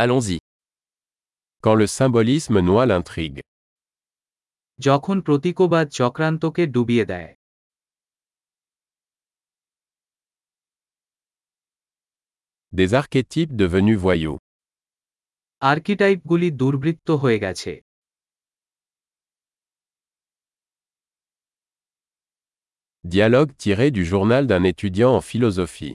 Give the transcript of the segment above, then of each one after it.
Allons-y. Quand le symbolisme noie l'intrigue. যখন প্রতীকবাদ চক্রান্তকে ডুবিয়ে দেয় Des archétypes devenus voyous. আর্কিটাইপগুলি দুর্বৃত্ত হয়ে গেছে Dialogue tiré du journal d'un étudiant en philosophie.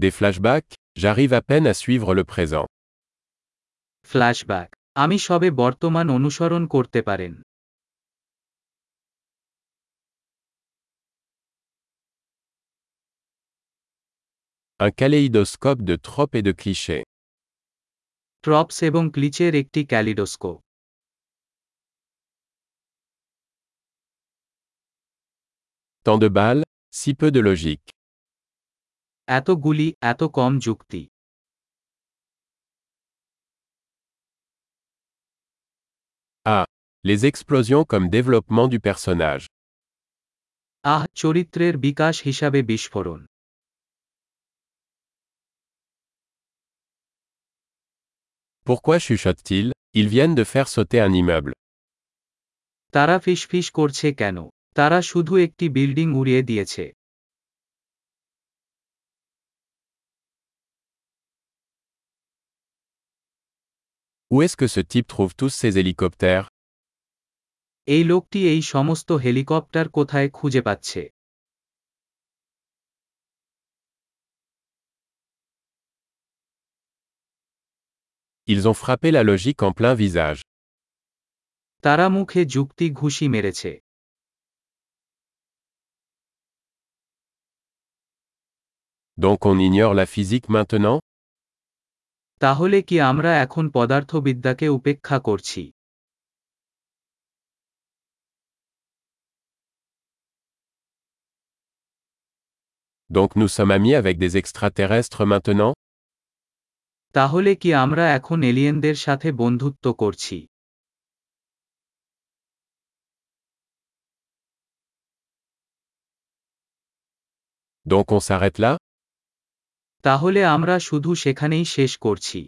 Des flashbacks J'arrive à peine à suivre le présent. ফ্ল্যাশব্যাক আমি সবে বর্তমান অনুসরণ করতে পারেন Un kaléidoscope de tropes et de clichés. ট্রপস এবং ক্লিচের একটি kaleidoscope Tant de balles, si peu de logique. এত গুলি এত কম যুক্তি Les explosions comme développement du personnage. আহ চরিত্রের বিকাশ হিসাবে বিস্ফোরণ Pourquoi chuchotent-ils Ils viennent de faire sauter un immeuble. তারা ফিসফিস করছে কেন তারা শুধু একটি বিল্ডিং উড়িয়ে দিয়েছে Où est-ce que ce type trouve tous ces hélicoptères এই লোকটি এই সমস্ত হেলিকপ্টার কোথায় খুঁজে পাচ্ছে Ils ont frappé la logique en plein visage. তারা মুখে যুক্তি ঘুষি মেরেছে Donc on ignore la physique maintenant তাহলে কি আমরা এখন পদার্থবিদ্যাকে উপেক্ষা করছি Donc nous sommes amis avec des extraterrestres maintenant তাহলে কি আমরা এখন এলিয়েনদের সাথে বন্ধুত্ব করছি Donc on s'arrête là তাহলে আমরা শুধু সেখানেই শেষ করছি।